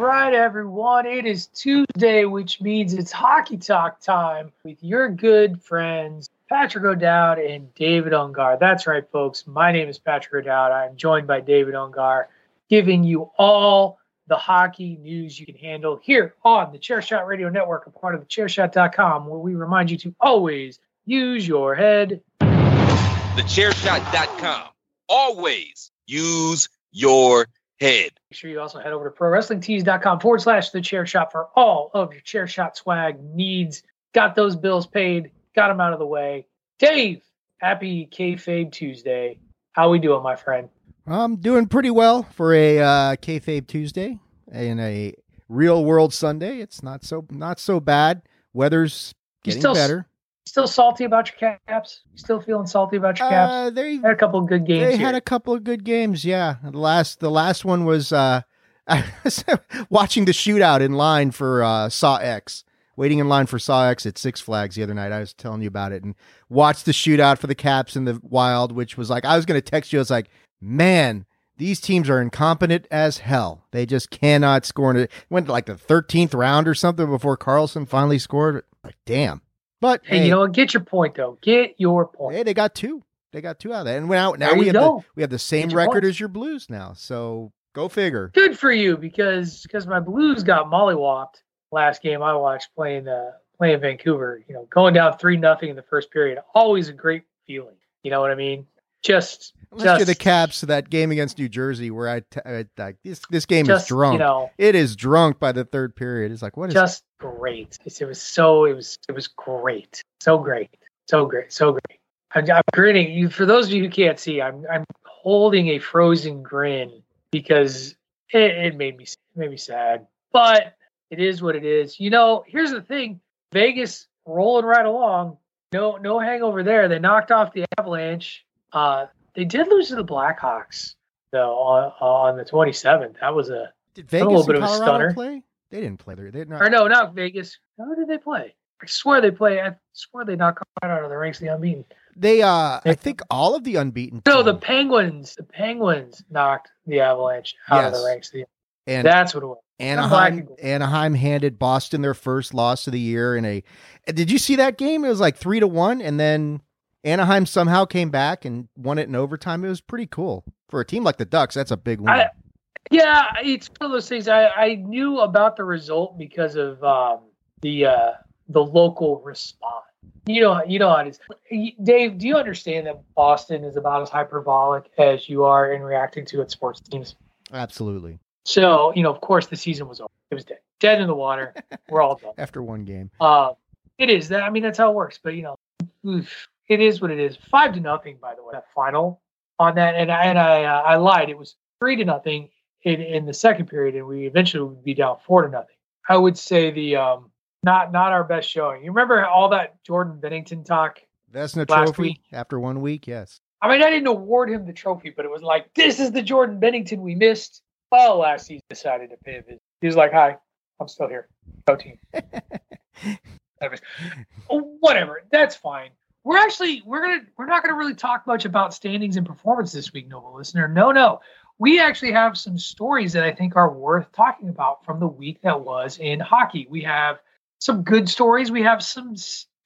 Right, everyone. It is Tuesday, which means it's hockey talk time with your good friends, Patrick O'Dowd and David Ungar. That's right, folks. My name is Patrick O'Dowd. I'm joined by David Ungar, giving you all the hockey news you can handle here on the Chairshot Radio Network, a part of the Chairshot.com, where we remind you to always use your head. Thechairshot.com. Always use your head. Make sure you also head over to prowrestlingtees.com forward slash the chair shot for all of your chair shot swag needs. Got those bills paid, got them out of the way. Dave, happy kayfabe Tuesday. How we doing, my friend? I'm doing pretty well for a uh, kayfabe Tuesday and a real world Sunday. It's not so not so bad. Weather's getting still- better. Still salty about your caps? Still feeling salty about your caps? Uh, they had a couple of good games they here. had a couple of good games. Yeah, the last the last one was uh, I was watching the shootout in line for uh, Saw X. Waiting in line for Saw X at Six Flags the other night. I was telling you about it and watched the shootout for the Caps in the Wild, which was like I was going to text you. I was like, man, these teams are incompetent as hell. They just cannot score. It went to like the thirteenth round or something before Carlson finally scored. Like, damn. But hey, you know? Get your point, though. Get your point. Hey, they got two. They got two out of that, and now now There we have go. the we have the same record points. as your Blues now. So go figure. Good for you because because my Blues got mollywopped last game I watched playing uh, playing Vancouver. You know, going down three nothing in the first period. Always a great feeling. You know what I mean? Just Unless you're the Caps, that game against New Jersey, where I, t- I like this this game just is drunk. you know it is drunk by the third period. It's like what is just great. It's- It was so it was it was great, so great, so great, so great. I'm, I'm grinning. You for those of you who can't see, I'm I'm holding a frozen grin because it, it made me it made me sad. But it is what it is. You know, here's the thing: Vegas rolling right along. No no hangover there. They knocked off the Avalanche. Uh, they did lose to the Blackhawks though on on the 27th. That was a did a little bit of a stunner. play? They didn't play there. They did not. or no, not Vegas. Who did they play? I swear they play. I swear they knocked right out of the ranks of the unbeaten. They uh, I think all of the unbeaten. No, the Penguins. The Penguins knocked the Avalanche out of the ranks of the. and That's what it was. Anaheim Anaheim handed Boston their first loss of the year in a Did you see that game? It was like 3 to 1 and then Anaheim somehow came back and won it in overtime. It was pretty cool. For a team like the Ducks, that's a big win. I- Yeah, it's one of those things. I, I knew about the result because of um, the uh, the local response. You know, you know how it is. Dave, do you understand that Boston is about as hyperbolic as you are in reacting to its sports teams? Absolutely. So, you know, of course, the season was over. It was dead, dead in the water. We're all done. After one game. Uh, it is that. I mean, that's how it works. But you know, oof, it is what it is. Five to nothing, by the way. That final on that, and I and I uh, I lied. It was three to nothing in in the second period, and we eventually would be down four to nothing. I would say the um not not our best showing. You remember all that Jordan Binnington talk? Vezina trophy week. after one week, yes. I mean, I didn't award him the trophy, but it was like this is the Jordan Binnington we missed. Well, last season decided to pay a visit. He was like, "Hi, I'm still here. Go team." Whatever. That's fine. We're actually we're gonna we're not gonna really talk much about standings and performance this week, noble listener. No, no. We actually have some stories that I think are worth talking about from the week that was in hockey. We have some good stories. We have some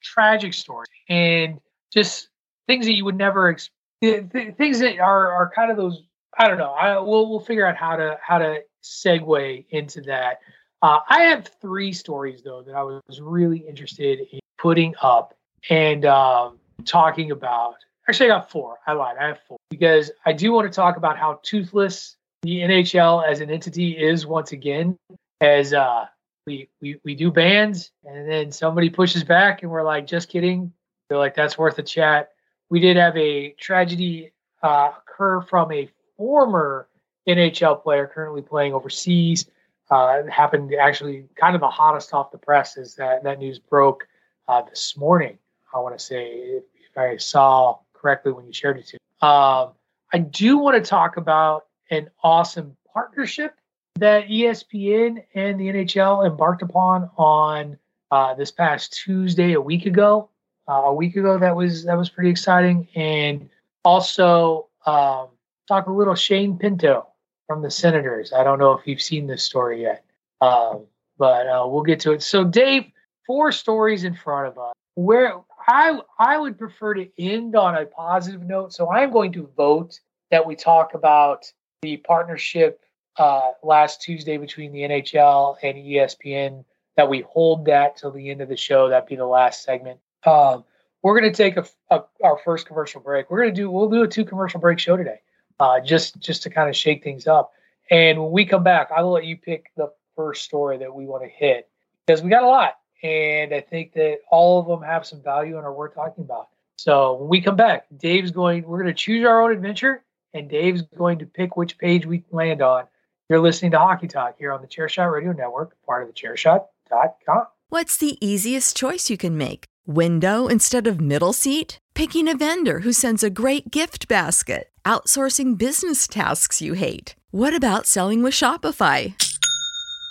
tragic stories, and just things that you would never ex- th- things that are are kind of those. I don't know. I we'll we'll figure out how to how to segue into that. Uh, I have three stories though that I was really interested in putting up and um, talking about. Actually, I got four. I lied. I have four because I do want to talk about how toothless the NHL as an entity is once again. As uh, we we we do bans, and then somebody pushes back, and we're like, just kidding. They're like, that's worth a chat. We did have a tragedy uh, occur from a former NHL player currently playing overseas. Uh, happened actually kind of the hottest off the press is that that news broke uh, this morning. I want to say, if, if, I saw correctly when you shared it to me. Um, I do want to talk about an awesome partnership that ESPN and the NHL embarked upon on uh, this past Tuesday, a week ago. Uh, a week ago, that was that was pretty exciting, and also um, talk a little Shane Pinto from the Senators. I don't know if you've seen this story yet, um, but uh, we'll get to it. So, Dave, four stories in front of us. Where I I would prefer to end on a positive note. So I'm going to vote that we talk about the partnership uh, last Tuesday between the NHL and ESPN. That we hold that till the end of the show. That'd be the last segment. Um, we're going to take a, a, our first commercial break. We're going to do we'll do a two commercial break show today uh, just just to kind of shake things up. And when we come back, I will let you pick the first story that we want to hit because we got a lot, and I think that all of them have some value and are worth talking about. So when we come back, Dave's going. We're going to choose our own adventure, and Dave's going to pick which page we land on. You're listening to Hockey Talk here on the Chairshot Radio Network, part of the Chairshot.com. What's the easiest choice you can make? Window instead of middle seat? Picking a vendor who sends a great gift basket? Outsourcing business tasks you hate? What about selling with Shopify?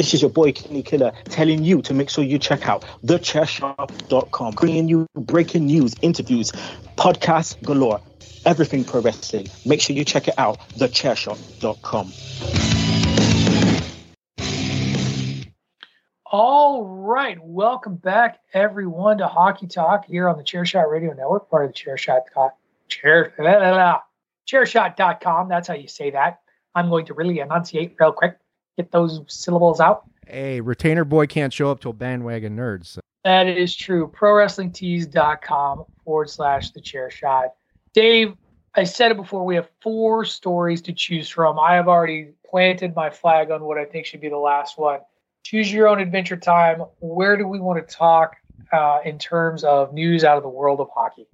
This is your boy Kenny Killer telling you to make sure you check out thechairshot.com, bringing you breaking news, interviews, podcasts galore, everything pro wrestling. Make sure you check it out, thechairshot.com. All right, welcome back everyone to Hockey Talk here on the Chairshot Radio Network, part of the Chairshot Chair blah, blah, blah, Chairshot.com. That's how you say that. I'm going to really enunciate real quick get those syllables out. Hey, retainer boy can't show up till bandwagon nerds. So. That is true. ProWrestlingTees.com forward slash the chair shot. Dave, I said it before. We have four stories to choose from. I have already planted my flag on what I think should be the last one. Choose your own adventure time. Where do we want to talk uh, in terms of news out of the world of hockey?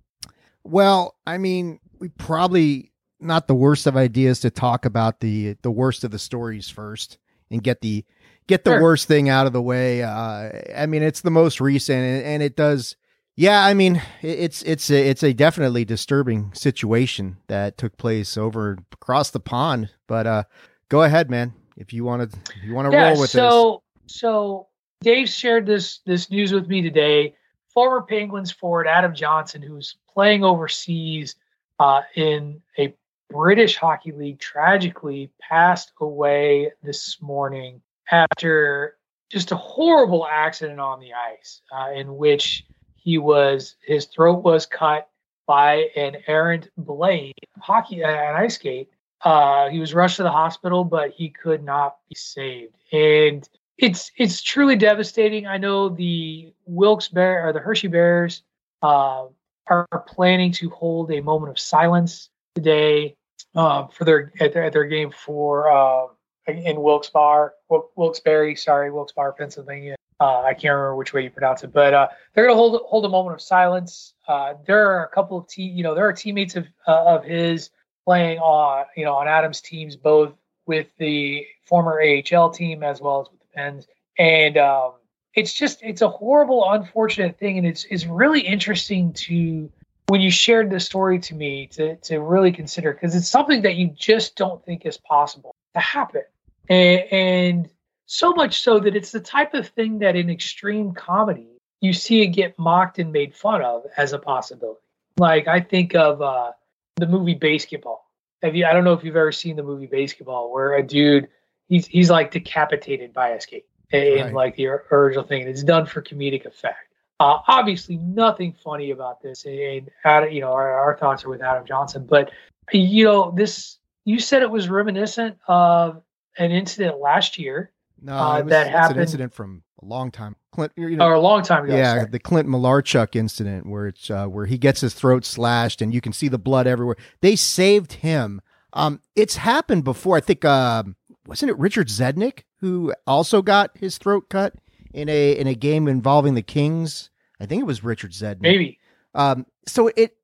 Well, I mean, we probably not the worst of ideas to talk about the the worst of the stories first and get the get the sure. worst thing out of the way. Uh, I mean, it's the most recent, and, and it does. Yeah, I mean, it's it's a, it's a definitely disturbing situation that took place over across the pond. But uh, go ahead, man. If you want to, you want to yeah, roll with so, this. So, Dave shared this this news with me today. Former Penguins forward Adam Johnson, who's playing overseas uh, in a British Hockey League tragically passed away this morning after just a horrible accident on the ice uh, in which he was his throat was cut by an errant blade hockey uh, an ice skate. Uh, he was rushed to the hospital, but he could not be saved. And it's it's truly devastating. I know the Wilkes Bear or the Hershey Bears uh, are planning to hold a moment of silence today uh, for their at, their at their game for uh, in Wilkes-Barre, Wilkes-Barre, sorry, Wilkes-Barre, Pennsylvania. Uh, I can't remember which way you pronounce it, but uh, they're going to hold hold a moment of silence. Uh, there are a couple of te- you know, there are teammates of of his playing on you know on Adams teams, both with the former AHL team as well as Pens, and um, it's just it's a horrible, unfortunate thing, and it's it's really interesting to when you shared this story to me to to really consider because it's something that you just don't think is possible to happen, and, and so much so that it's the type of thing that in extreme comedy you see it get mocked and made fun of as a possibility. Like I think of uh, the movie BASEketball. Have you? I don't know if you've ever seen the movie BASEketball, where a dude he's he's like decapitated by a skate in right. like the original thing. And it's done for comedic effect. Uh, obviously, nothing funny about this, and Adam, you know our, our thoughts are with Adam Johnson. But you know this, you said it was reminiscent of an incident last year no, uh, was, that happened. an incident from a long time. Clint, you know, or a long time ago. Yeah, the Clint Malarchuk incident where it's uh, where he gets his throat slashed and you can see the blood everywhere. They saved him. Um, it's happened before. I think uh, wasn't it Richard Zednik who also got his throat cut in a in a game involving the Kings? I think it was Richard Zednik. Maybe. Um, so it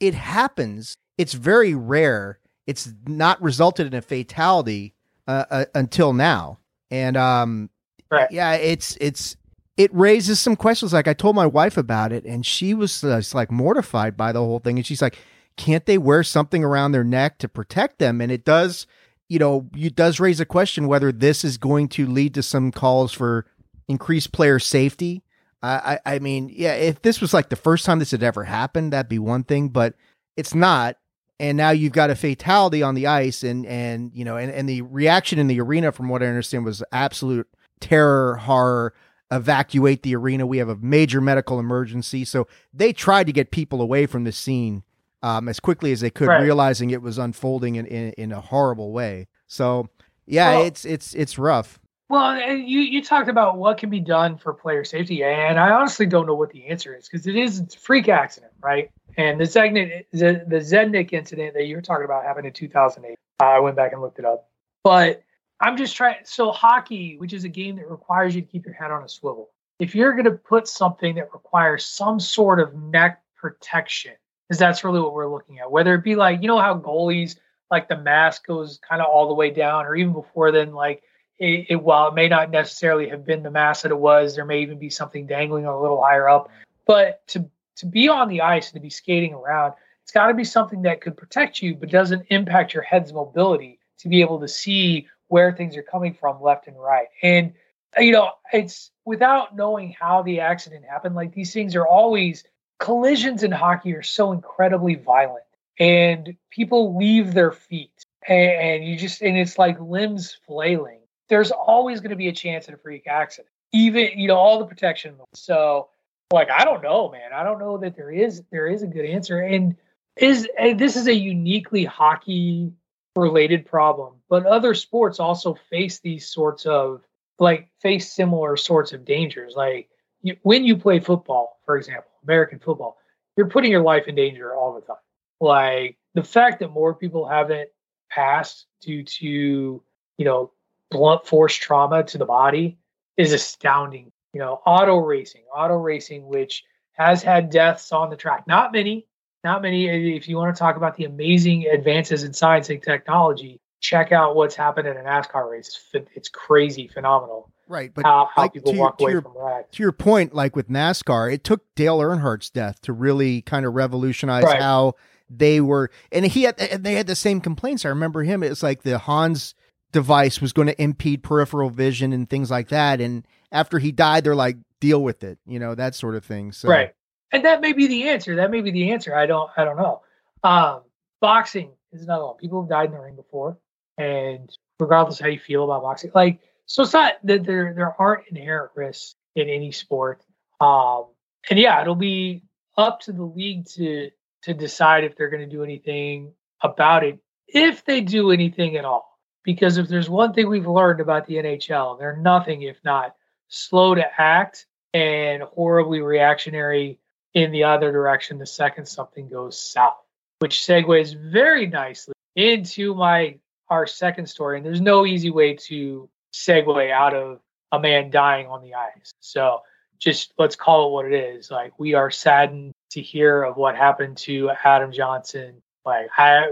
it happens. It's very rare. It's not resulted in a fatality uh, uh, until now. And um, right. yeah, it's it's it raises some questions. Like I told my wife about it, and she was uh, like mortified by the whole thing. And she's like, "Can't they wear something around their neck to protect them?" And it does, you know, it does raise a question whether this is going to lead to some calls for increased player safety. I, I mean, yeah, if this was like the first time this had ever happened, that'd be one thing, but it's not. And now you've got a fatality on the ice and and you know and, and the reaction in the arena from what i understand was absolute terror horror evacuate the arena. We have a major medical emergency. So they tried to get people away from the scene um, as quickly as they could right. realizing it was unfolding in, in, in a horrible way so yeah well, it's it's it's rough well you you talked about what can be done for player safety and i honestly don't know what the answer is because it is a freak accident right and the Zednik, the, the Zednik incident that you were talking about happened in 2008. I went back and looked it up. But I'm just trying. So hockey, which is a game that requires you to keep your head on a swivel, if you're going to put something that requires some sort of neck protection, because that's really what we're looking at. Whether it be like you know how goalies like the mask goes kind of all the way down, or even before then, like it, it, while it may not necessarily have been the mask that it was, there may even be something dangling a little higher up. But to to be on the ice and to be skating around, it's got to be something that could protect you, but doesn't impact your head's mobility to be able to see where things are coming from left and right. And, you know, it's without knowing how the accident happened, like these things are always collisions in hockey are so incredibly violent and people leave their feet and, and you just, and it's like limbs flailing. There's always going to be a chance at a freak accident, even, you know, all the protection. So, like I don't know, man. I don't know that there is there is a good answer. And is eh, this is a uniquely hockey related problem, but other sports also face these sorts of like face similar sorts of dangers. Like you, when you play football, for example, American football, you're putting your life in danger all the time. Like the fact that more people haven't passed due to you know blunt force trauma to the body is astounding you know, auto racing, auto racing, which has had deaths on the track. Not many, not many. If you want to talk about the amazing advances in science and technology, check out what's happened in a NASCAR race. It's crazy, phenomenal. Right, but how, how like, people walk away your, from. To your point, like with NASCAR, it took Dale Earnhardt's death to really kind of revolutionize right. how they were. And he had, they had the same complaints. I remember him. It was like the Hans device was going to impede peripheral vision and things like that. And after he died, they're like, deal with it, you know, that sort of thing. So right, and that may be the answer. That may be the answer. I don't, I don't know. Um, boxing is another one. People have died in the ring before, and regardless how you feel about boxing, like So it's not that there there aren't inherent risks in any sport. Um, and yeah, it'll be up to the league to to decide if they're going to do anything about it, if they do anything at all. Because if there's one thing we've learned about the NHL, they're nothing if not slow to act and horribly reactionary in the other direction the second something goes south, which segues very nicely into my our second story. And there's no easy way to segue out of a man dying on the ice. So just let's call it what it is. Like we are saddened to hear of what happened to Adam Johnson. Like I,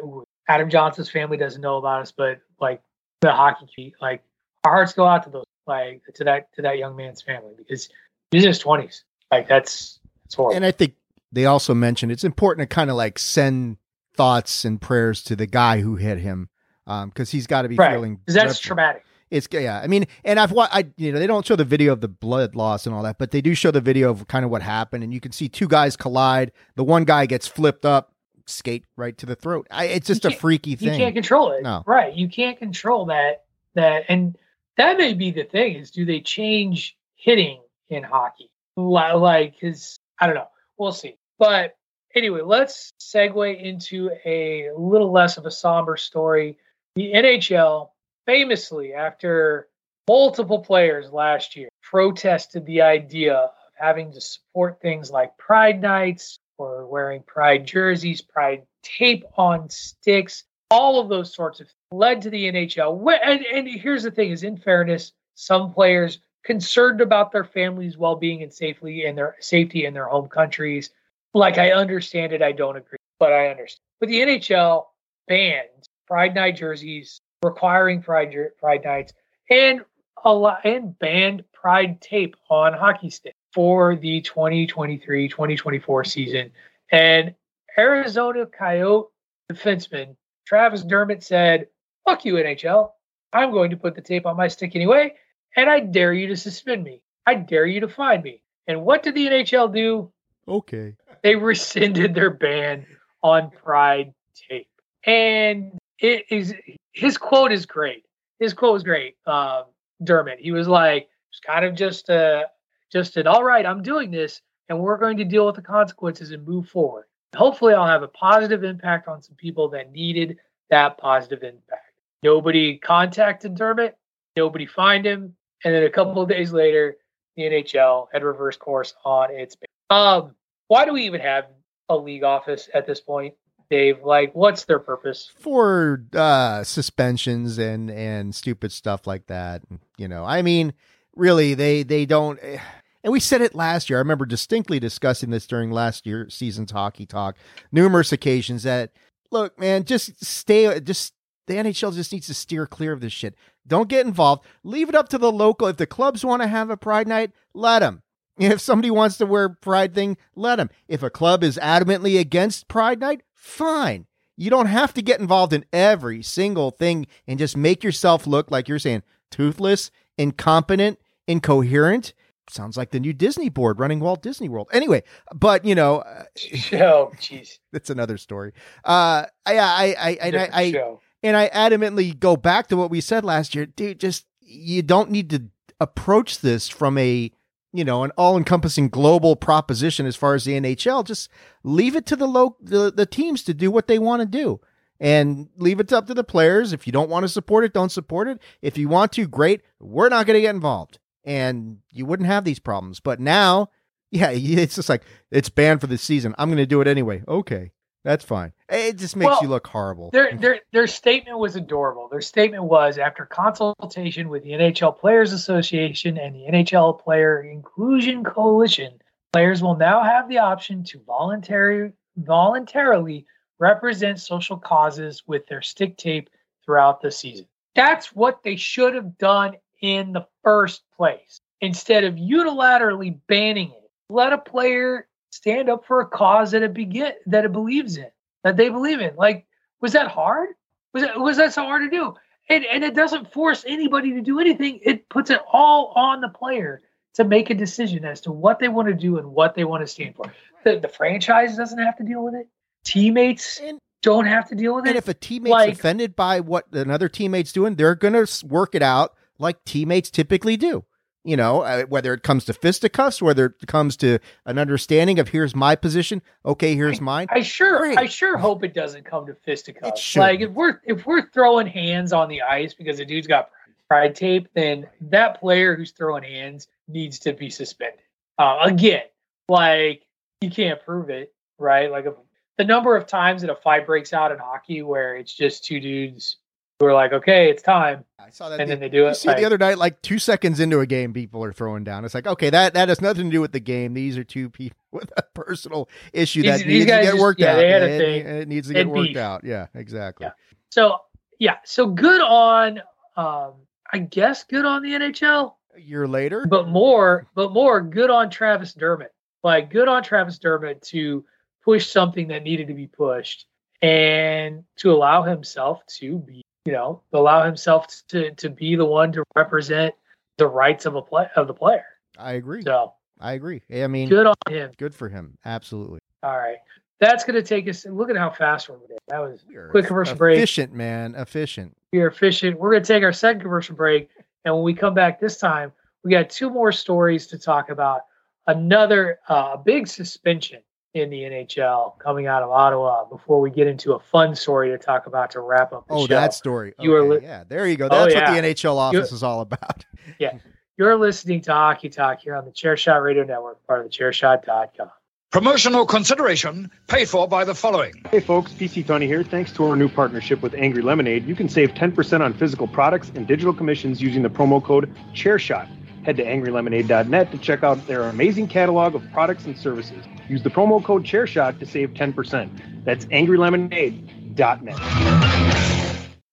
Adam Johnson's family doesn't know about us, but like the hockey, team, like our hearts go out to those, like to that to that young man's family because he's in his twenties. Like that's that's horrible. And I think they also mentioned it's important to kind of like send thoughts and prayers to the guy who hit him because um, he's got to be right. feeling that's dreadful. traumatic. It's yeah. I mean, and I've wa- I you know they don't show the video of the blood loss and all that, but they do show the video of kind of what happened, and you can see two guys collide. The one guy gets flipped up, skate right to the throat. I, it's just a freaky thing. You can't control it. No. Right. You can't control that that and that may be the thing is do they change hitting in hockey? Like cuz I don't know. We'll see. But anyway, let's segue into a little less of a somber story. The NHL famously after multiple players last year protested the idea of having to support things like pride nights or wearing pride jerseys, pride tape on sticks, all of those sorts of led to the NHL. And, and here's the thing: is in fairness, some players concerned about their families' well-being and safely and their safety in their home countries. Like I understand it, I don't agree, but I understand. But the NHL banned Pride Night jerseys, requiring Pride Pride nights, and a lot, and banned Pride tape on hockey sticks for the 2023-2024 season. And Arizona Coyote defenseman Travis Dermott said, "Fuck you, NHL. I'm going to put the tape on my stick anyway, and I dare you to suspend me. I dare you to fine me." And what did the NHL do? okay. they rescinded their ban on Pride tape. And it is his quote is great. His quote was great. Um, Dermott. He was like, it's kind of just uh just an all right, I'm doing this, and we're going to deal with the consequences and move forward. Hopefully I'll have a positive impact on some people that needed that positive impact. Nobody contacted Dermott, nobody fined him, and then a couple of days later, the NHL had reversed course on its. Um, why do we even have a league office at this point, Dave? Like, what's their purpose? for uh suspensions and and stupid stuff like that you know i mean really they they don't eh, and we said it last year. I remember distinctly discussing this during last year season's hockey talk numerous occasions that look man just stay just the nhl just needs to steer clear of this shit. Don't get involved. Leave it up to the local. If the clubs want to have a pride night let them if somebody wants to wear pride thing let them if a club is adamantly against pride night fine you don't have to get involved in every single thing and just make yourself look like you're saying toothless, incompetent, incoherent. Sounds like the new Disney board running Walt Disney World. Anyway, but you know, uh, Oh, jeez. that's another story. Uh, I, I, I, and I, I, and I adamantly go back to what we said last year, dude. Just you don't need to approach this from a you know an all-encompassing global proposition as far as the NHL. Just leave it to the low the, the teams to do what they want to do, and leave it up to the players. If you don't want to support it, don't support it. If you want to, great. We're not going to get involved, and you wouldn't have these problems. But now, yeah, it's just like it's banned for the season. I'm going to do it anyway. Okay, that's fine. It just makes Well, you look horrible. Their, their, their statement was adorable. Their statement was after consultation with the NHL Players Association and the NHL Player Inclusion Coalition, players will now have the option to voluntary, voluntarily represent social causes with their stick tape throughout the season. That's what they should have done in the first place. Instead of unilaterally banning it, let a player stand up for a cause that it begin that it believes in, that they believe in. Like, was that hard? Was that was that so hard to do? And and it doesn't force anybody to do anything. It puts it all on the player to make a decision as to what they want to do and what they want to stand for. The, the franchise doesn't have to deal with it. Teammates And- don't have to deal with And it. And if a teammate's like- offended by what another teammate's doing, they're going to work it out like teammates typically do. You know, uh, whether it comes to fisticuffs, whether it comes to an understanding of here's my position, okay, here's mine. I sure, Great. I sure hope it doesn't come to fisticuffs. Like if we're if we're throwing hands on the ice because the dude's got pride tape, then that player who's throwing hands needs to be suspended. Uh, again, like you can't prove it, right? Like if, the number of times that a fight breaks out in hockey where it's just two dudes who are like, okay, it's time, I saw that. and the, then they do you it. see like- the other night, like two seconds into a game, people are throwing down. It's like, okay, that that has nothing to do with the game. These are two people with a personal issue that these needs to get just- worked yeah, out. they had a It- thing. It, needs to get worked beef. out. Yeah, exactly. Yeah. So yeah, so good on, um, I guess good on the NHL. A year later, but more, but more good on Travis Dermott. Like good on Travis Dermott to push something that needed to be pushed and to allow himself to be, you know, allow himself to to be the one to represent the rights of a play of the player. I agree. So I agree. I mean, good on him. good for him. Absolutely. All right. That's gonna take us look at how fast we're moving. That was Quick commercial break. Efficient, man. Efficient. we are efficient. We're going to take our second commercial break. And when we come back this time, we got two more stories to talk about. Another uh, big suspension in the NHL coming out of Ottawa before we get into a fun story to talk about to wrap up the Oh, show. that story. You are li- yeah, there you go. Oh, That's yeah. what the NHL office You're- is all about. Yeah. You're listening to Hockey Talk here on the Chairshot Radio Network, part of the Chairshot.com. Promotional consideration paid for by the following. Hey folks, PC Tony here. Thanks to our new partnership with Angry Lemonade, you can save 10% on physical products and digital commissions using the promo code ChairShot. Head to angrylemonade.net to check out their amazing catalog of products and services. Use the promo code ChairShot to save 10%. That's angrylemonade.net.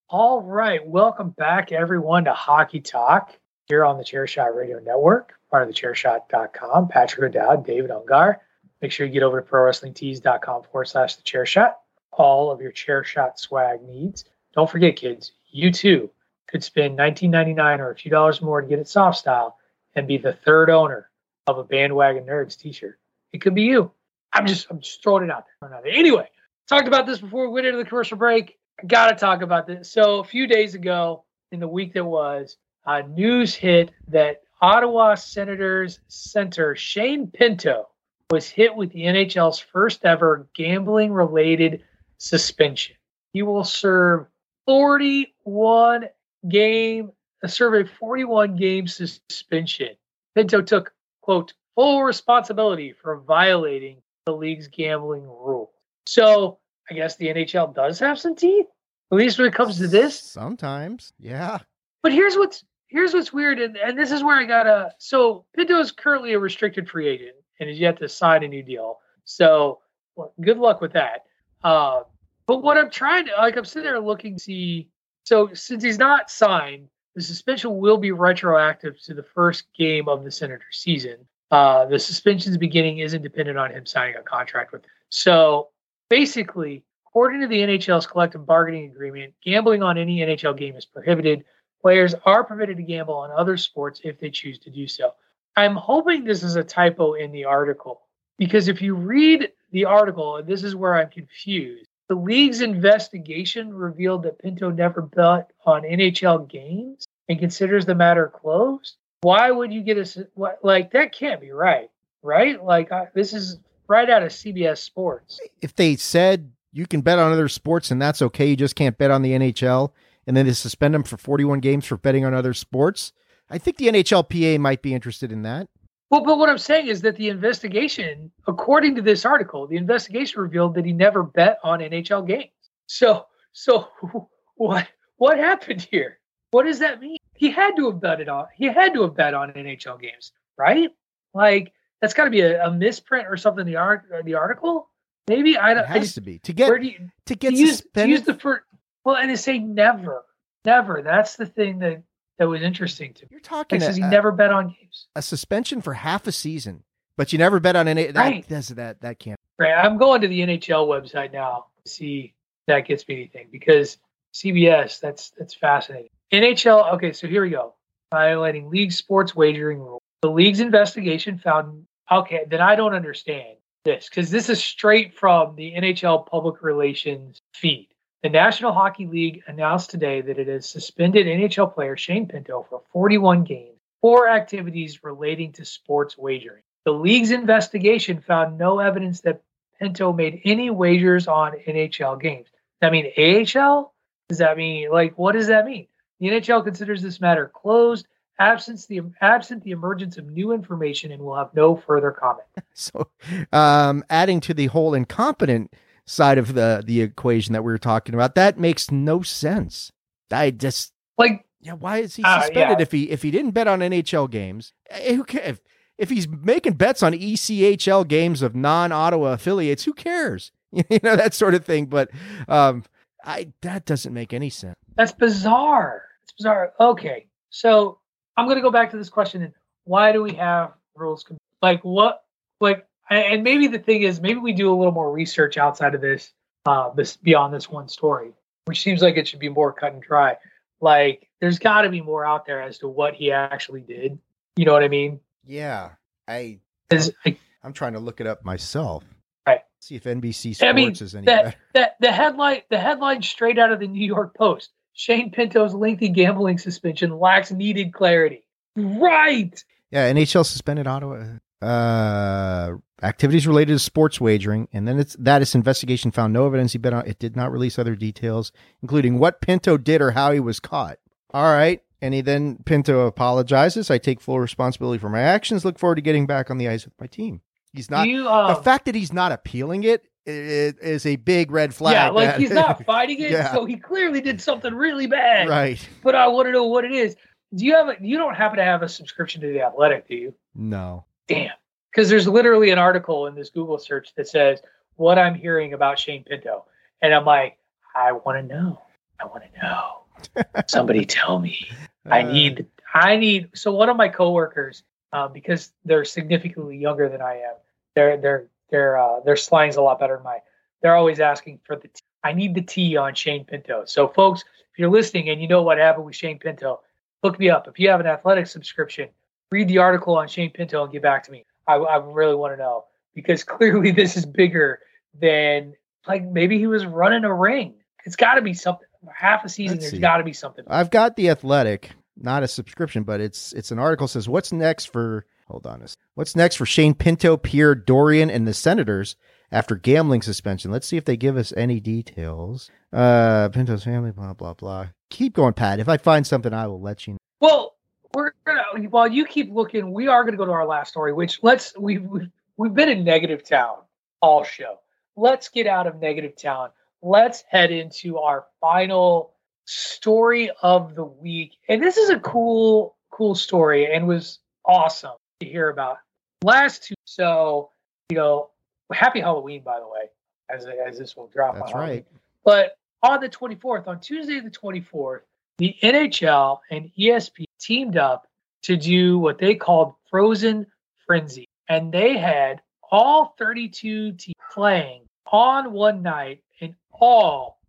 All right. Welcome back, everyone, to Hockey Talk here on the Chairshot Radio Network, part of the chairshot.com. Patrick O'Dowd, David Ungar. Make sure you get over to prowrestlingtees.com forward slash the chairshot. All of your chairshot swag needs. Don't forget, kids, you too could spend $19.99 or a few dollars more to get it soft style and be the third owner of a bandwagon nerds t-shirt. It could be you. I'm just I'm just throwing it out there. Anyway, talked about this before we went into the commercial break. I gotta talk about this. So a few days ago, in the week that was, uh, news hit that Ottawa Senators center Shane Pinto was hit with the NHL's first ever gambling related suspension. He will serve 41 game, serve a 41 game suspension. Pinto took, quote, full responsibility for violating the league's gambling rule. So I guess the NHL does have some teeth, at least when it comes to this. Sometimes. Yeah. But here's what's here's what's weird, and, and this is where I gotta. So Pinto is currently a restricted free agent and is yet to sign a new deal. So well, good luck with that. Uh, but what I'm trying to like, I'm sitting there looking to see. So since he's not signed, the suspension will be retroactive to the first game of the Senator season. Uh, the suspension's beginning isn't dependent on him signing a contract with. So basically, according to the NHL's collective bargaining agreement, gambling on any NHL game is prohibited. Players are permitted to gamble on other sports if they choose to do so. I'm hoping this is a typo in the article because if you read the article, and this is where I'm confused, the league's investigation revealed that Pinto never bet on NHL games and considers the matter closed. Why would you get a like that? Can't be right, right? Like I, this is right out of CBS Sports. If they said you can bet on other sports and that's okay, you just can't bet on the NHL, and then they suspend them for 41 games for betting on other sports, I think the NHLPA might be interested in that. Well, but what I'm saying is that the investigation, according to this article, the investigation revealed that he never bet on NHL games. So, so what what happened here? What does that mean? He had to have bet it on. He had to have bet on NHL games, right? Like that's got to be a, a misprint or something. in The art, the article, maybe I It don't. I has just, to be to get where do you to get to use, to use the first? Well, and they say never, never. That's the thing that that was interesting to me. You're talking Like, says he never bet on games. a suspension for half a season, but you never bet on any. That, Right. that's, that that can't. Right. I'm going to the NHL website now to see if that gets me anything because CBS, that's that's fascinating. NHL, okay, so here we go. Violating league sports wagering rule. The league's investigation found okay, then I don't understand this because this is straight from the NHL public relations feed. The National Hockey League announced today that it has suspended NHL player Shane Pinto for 41 games for activities relating to sports wagering. The league's investigation found no evidence that Pinto made any wagers on NHL games. Does that mean AHL? Does that mean like what does that mean? The NHL considers this matter closed, absent the absent the emergence of new information, and will have no further comment. So, um, adding to the whole incompetent side of the the equation that we were talking about, that makes no sense. I just Like yeah, why is he Uh, suspended yeah. if he if he didn't bet on NHL games? Eh, Who ca- if, if he's making bets on ECHL games of non Ottawa affiliates, who cares? You know that sort of thing. But um, I that doesn't make any sense. That's bizarre. It's bizarre. Okay, so I'm going to go back to this question. Why do we have rules? Like what? Like, and maybe the thing is, maybe we do a little more research outside of this, uh, this beyond this one story, which seems like it should be more cut and dry. Like, there's got to be more out there as to what he actually did. You know what I mean? Yeah, i like, I'm trying to look it up myself. Right. See if NBC Sports I mean, is any that, better. that the headline the headline straight out of the New York Post. Shane Pinto's lengthy gambling suspension lacks needed clarity. Right. Yeah, NHL suspended Ottawa uh activities related to sports wagering, and then it's that its investigation found no evidence he bet on. It did not release other details, including what Pinto did or how he was caught. All right. And he then Pinto apologizes. I take full responsibility for my actions. Look forward to getting back on the ice with my team. He's not you, um, the fact that he's not appealing it i- i- a big red flag. yeah, like that- he's not fighting it, Yeah. so he clearly did something really bad. right. But I want to know what it is. Do you have a, you don't happen to have a subscription to the Athletic, do you? No. Damn. Because there's literally an article in this Google search that says what I'm hearing about Shane Pinto, and I'm like, I want to know. I want to know. Somebody tell me. I Uh, need. I need. So one of my coworkers, um, because they're significantly younger than I am, their their their uh, their slang's a lot better than mine. They're always asking for the. T- I need the T on Shane Pinto. So folks, if you're listening and you know what happened with Shane Pinto, look me up. If you have an athletic subscription, read the article on Shane Pinto and get back to me. I, I really want to know because clearly this is bigger than like maybe he was running a ring. It's got to be something. Half a season, Let's there's got to be something. I've got the Athletic, not a subscription, but it's it's an article says what's next for hold on a what's next for Shane Pinto, Pierre Dorion, and the Senators after gambling suspension. Let's see if they give us any details. Uh, Pinto's family, blah blah blah. Keep going, Pat. If I find something, I will let you. know. Well, we're gonna while you keep looking, we are gonna go to our last story, which let's we've we've, we've been in negative town all show. Let's get out of negative town. Let's head into our final story of the week. And this is a cool, cool story and was awesome to hear about. Last two so, you know, happy Halloween, by the way, as as this will drop That's on right. But on the 24th, on Tuesday the 24th, the NHL and ESPN teamed up to do what they called Frozen Frenzy. And they had all 32 teams playing on one night, and all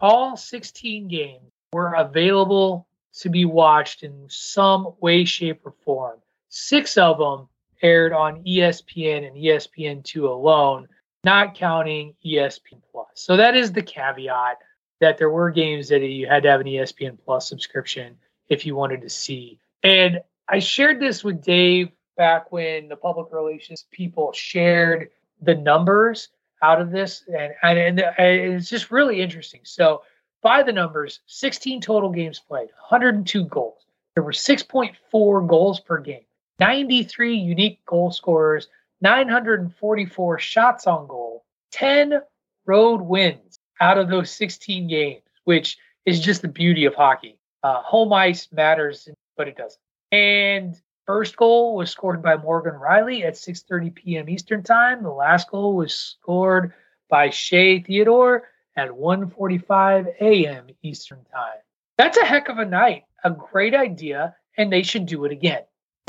all 16 games were available to be watched in some way, shape, or form. Six of them aired on ESPN and ESPN2 alone, not counting ESPN Plus. So that is the caveat that there were games that you had to have an ESPN Plus subscription if you wanted to see. And I shared this with Dave back when the public relations people shared the numbers out of this, and and, and it's just really interesting. So by the numbers, 16 total games played, 102 goals. There were 6.4 goals per game, 93 unique goal scorers, 944 shots on goal, 10 road wins out of those 16 games, which is just the beauty of hockey. Uh, home ice matters, but it doesn't. And first goal was scored by Morgan Rielly at 6:30 p.m. Eastern Time. The last goal was scored by Shea Theodore at 1:45 a.m. Eastern Time. That's a heck of a night. A great idea, and they should do it again.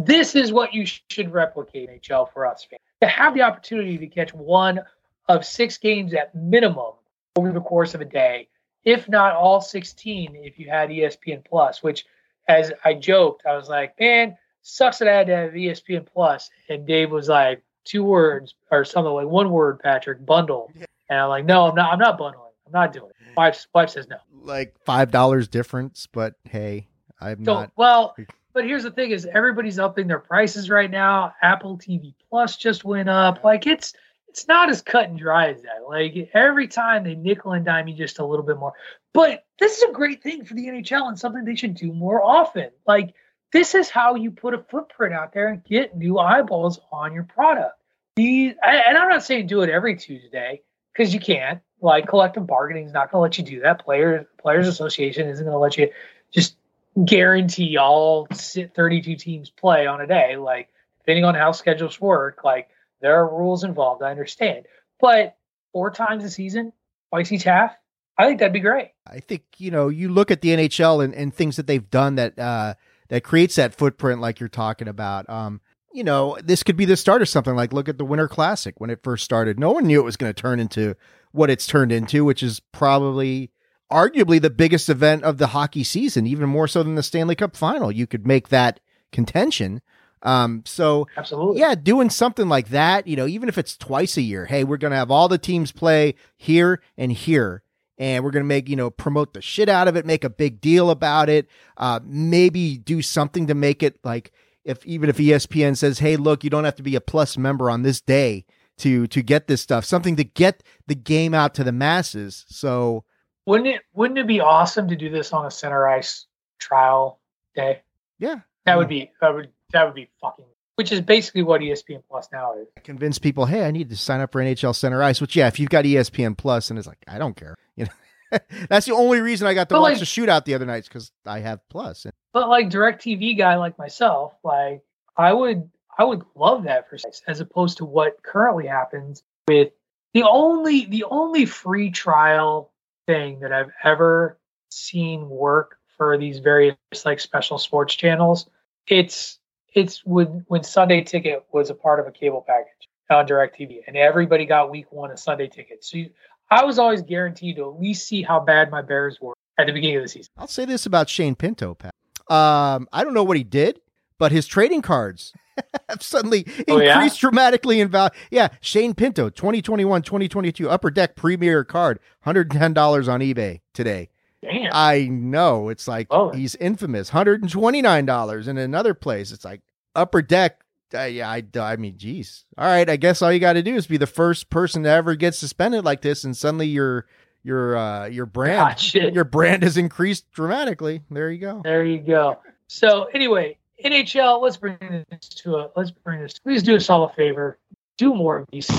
This is what you should replicate NHL for us fans. To have the opportunity to catch one of six games at minimum over the course of a day, if not all 16 if you had ESPN Plus, which as I joked, I was like, man, sucks that I had to have ESPN Plus. And Dave was like, two words or something like one word, Patrick, bundle. And I'm like, no, I'm not I'm not bundling. I'm not doing it. Wife, wife says no. Like five dollars difference, but hey, I'm So not. well, but here's the thing: is everybody's upping their prices right now. Apple TV Plus just went up. Like it's it's not as cut and dry as that. Like every time they nickel and dime you just a little bit more. But this is a great thing for the NHL and something they should do more often. Like this is how you put a footprint out there and get new eyeballs on your product. These, and I'm not saying do it every Tuesday because you can't. Like collective bargaining is not going to let you do that. Players Players Association isn't going to let you just guarantee all 32 teams play on a day. Like depending on how schedules work, like there are rules involved. I understand, but four times a season, twice each half, I think that'd be great. I think you know you look at the NHL and, and things that they've done that uh, that creates that footprint like you're talking about. Um, you know, this could be the start of something. Like look at the Winter Classic when it first started. No one knew it was going to turn into what it's turned into, which is probably arguably the biggest event of the hockey season, even more so than the Stanley Cup Final. You could make that contention. Um, so Absolutely. yeah, doing something like that, you know, even if it's twice a year, hey, we're to have all the teams play here and here. And we're to make, you know, promote the shit out of it, make a big deal about it. Uh, maybe do something to make it like if even if ESPN says, hey, look, you don't have to be a plus member on this day to to get this stuff, something to get the game out to the masses. So Wouldn't it wouldn't it be awesome to do this on a center ice trial day? yeah, That would be that would that would be fucking which is basically what ESPN Plus now is. convince people, hey, I need to sign up for NHL Center Ice. Which, yeah, if you've got ESPN Plus, and it's like, I don't care. You know, that's the only reason I got to But, watch like- the shootout the other nights because I have Plus. And But like DirecTV guy like myself, like I would I would love that for as opposed to what currently happens with the only the only free trial thing that I've ever seen work for these various like special sports channels. It's it's when when Sunday Ticket was a part of a cable package on DirecTV, and everybody got week one a Sunday ticket. So you, I was always guaranteed to at least see how bad my Bears were at the beginning of the season. I'll say this about Shane Pinto, Pat. Um, I don't know what he did, but his trading cards have suddenly Oh, yeah? increased dramatically in value. Yeah, Shane Pinto, 2021 2022 Upper Deck Premier card, $110 on eBay today. Damn. I know. It's like Oh. he's infamous. $129 in another place. It's like Upper Deck. Uh, yeah, I, I mean, geez. All right, I guess all you got to do is be the first person to ever get suspended like this, and suddenly your your uh, your brand Ah, shit. your brand has increased dramatically. There you go. There you go. So anyway, NHL, let's bring this to a let's bring this. Please do us all a favor. Do more of these.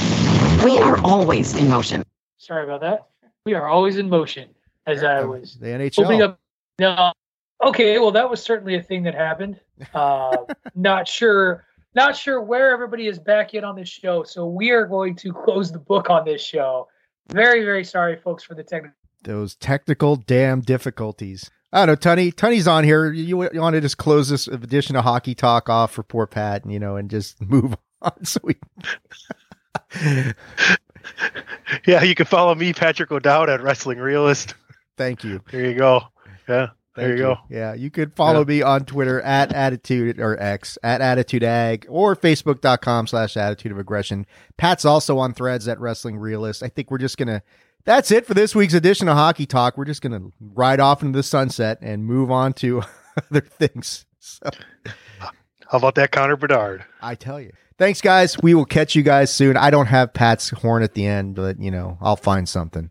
We are always in motion. Sorry about that. We are always in motion, as I was The NHL. opening up. No. Okay, well that was certainly a thing that happened. Uh, not sure, not sure where everybody is back yet on this show. So we are going to close the book on this show. Very, very sorry, folks, for the technical. Those technical damn difficulties. I don't know, Tunny. Tunny's on here. You, you want to just close this edition of Hockey Talk off for poor Pat, and you know, and just move on. So we. Yeah, you can follow me, Patrick O'Dowd, at Wrestling Realist. Thank you. There you go. Yeah, there Thank you go. Yeah, you could follow Yeah. me on Twitter at attitude or X at attitude ag or facebook.com slash attitude of aggression. Pat's also on threads at wrestling realist. I think we're just gonna that's it for this week's edition of Hockey Talk. We're just gonna ride off into the sunset and move on to other things. So How about that, Connor Bedard? I tell you. Thanks guys. We will catch you guys soon. I don't have Pat's horn at the end, but you know, I'll find something.